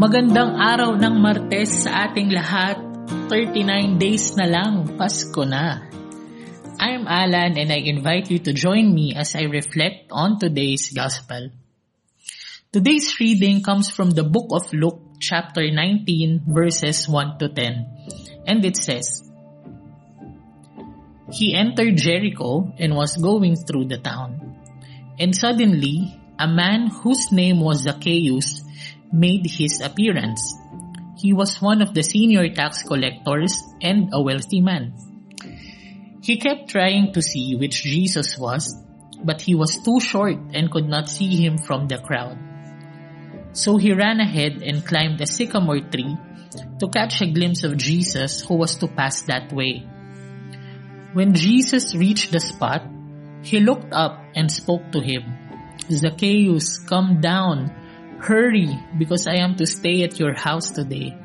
Magandang araw ng Martes sa ating lahat. 39 days na lang, Pasko na. I'm Alan and I invite you to join me as I reflect on today's Gospel. Today's reading comes from the book of Luke, chapter 19, verses 1 to 10. And it says, He entered Jericho and was going through the town. And suddenly, a man whose name was Zacchaeus made his appearance. He was one of the senior tax collectors and a wealthy man. He kept trying to see which Jesus was, but he was too short and could not see him from the crowd. So he ran ahead and climbed a sycamore tree to catch a glimpse of Jesus who was to pass that way. When Jesus reached the spot, he looked up and spoke to him. Zacchaeus, come down. Hurry, because I am to stay at your house today.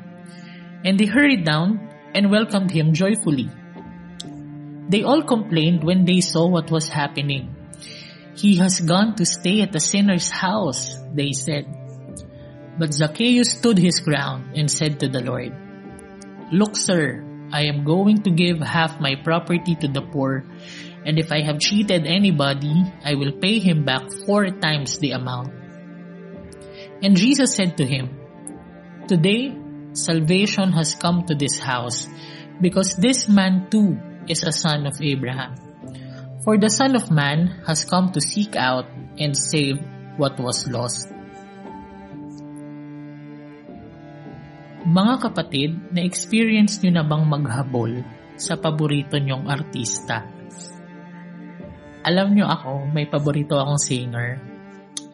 And they hurried down and welcomed him joyfully. They all complained when they saw what was happening. He has gone to stay at the sinner's house, they said. But Zacchaeus stood his ground and said to the Lord, Look, sir, I am going to give half my property to the poor, and if I have cheated anybody, I will pay him back four times the amount. And Jesus said to him, Today, salvation has come to this house, because this man too is a son of Abraham. For the Son of Man has come to seek out and save what was lost. Mga kapatid, na-experience nyo na bang maghabol sa paborito nyong artista? Alam nyo ako, may paborito akong singer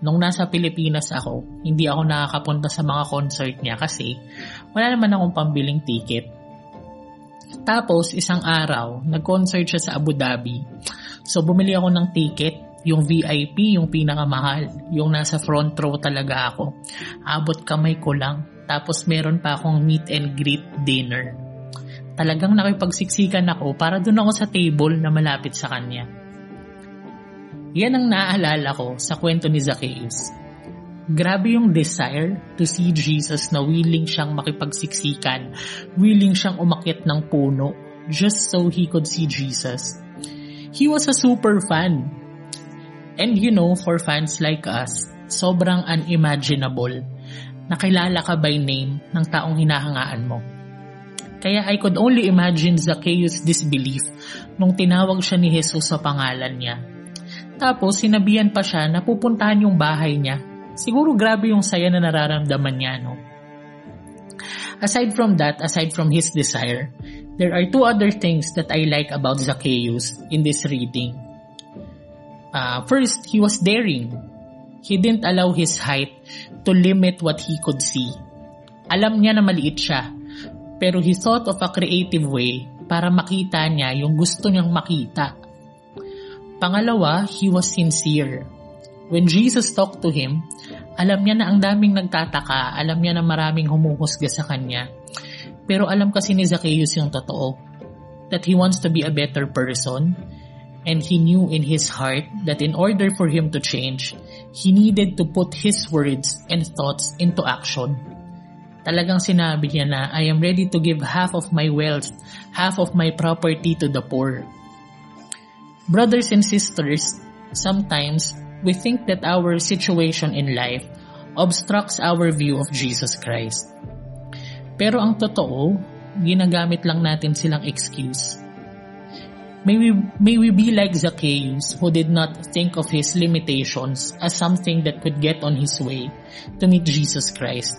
nung nasa Pilipinas ako, hindi ako nakakapunta sa mga concert niya kasi wala naman akong pambiling ticket. Tapos, isang araw, nag-concert siya sa Abu Dhabi. So, bumili ako ng ticket, yung VIP, yung pinakamahal, yung nasa front row talaga ako. Abot kamay ko lang. Tapos, meron pa akong meet and greet dinner. Talagang nakipagsiksikan ako para doon ako sa table na malapit sa kanya. Yan ang naaalala ko sa kwento ni Zacchaeus. Grabe yung desire to see Jesus na willing siyang makipagsiksikan, willing siyang umakyat ng puno just so he could see Jesus. He was a super fan. And you know, for fans like us, sobrang unimaginable na kilala ka by name ng taong hinahangaan mo. Kaya I could only imagine Zacchaeus' disbelief nung tinawag siya ni Jesus sa pangalan niya tapos, sinabihan pa siya na pupuntahan yung bahay niya. Siguro grabe yung saya na nararamdaman niya, no? Aside from that, aside from his desire, there are two other things that I like about Zacchaeus in this reading. Uh, first, he was daring. He didn't allow his height to limit what he could see. Alam niya na maliit siya, pero he thought of a creative way para makita niya yung gusto niyang makita Pangalawa, he was sincere. When Jesus talked to him, alam niya na ang daming nagtataka, alam niya na maraming humuhusga sa kanya. Pero alam kasi ni Zacchaeus yung totoo, that he wants to be a better person, and he knew in his heart that in order for him to change, he needed to put his words and thoughts into action. Talagang sinabi niya na, I am ready to give half of my wealth, half of my property to the poor. Brothers and sisters, sometimes we think that our situation in life obstructs our view of Jesus Christ. Pero ang totoo, ginagamit lang natin silang excuse. May we, may we be like Zacchaeus who did not think of his limitations as something that could get on his way to meet Jesus Christ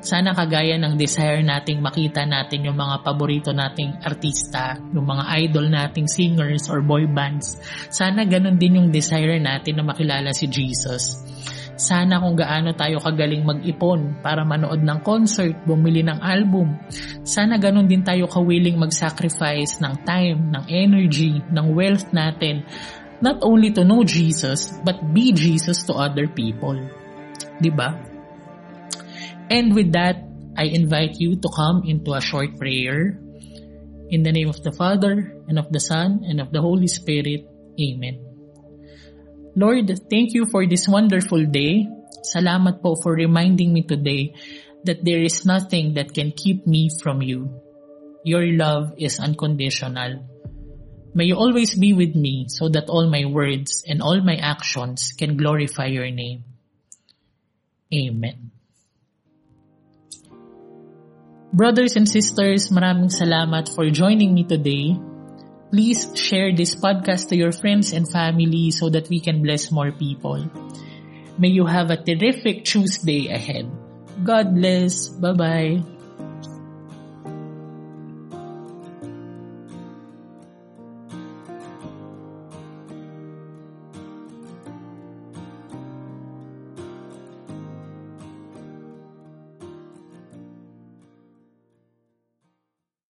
sana kagaya ng desire nating makita natin yung mga paborito nating artista, yung mga idol nating singers or boy bands. Sana ganun din yung desire natin na makilala si Jesus. Sana kung gaano tayo kagaling mag-ipon para manood ng concert, bumili ng album. Sana ganun din tayo kawiling mag-sacrifice ng time, ng energy, ng wealth natin, not only to know Jesus, but be Jesus to other people. 'Di ba? And with that, I invite you to come into a short prayer. In the name of the Father, and of the Son, and of the Holy Spirit. Amen. Lord, thank you for this wonderful day. Salamat po for reminding me today that there is nothing that can keep me from you. Your love is unconditional. May you always be with me so that all my words and all my actions can glorify your name. Amen. Brothers and sisters, maraming salamat for joining me today. Please share this podcast to your friends and family so that we can bless more people. May you have a terrific Tuesday ahead. God bless. Bye-bye.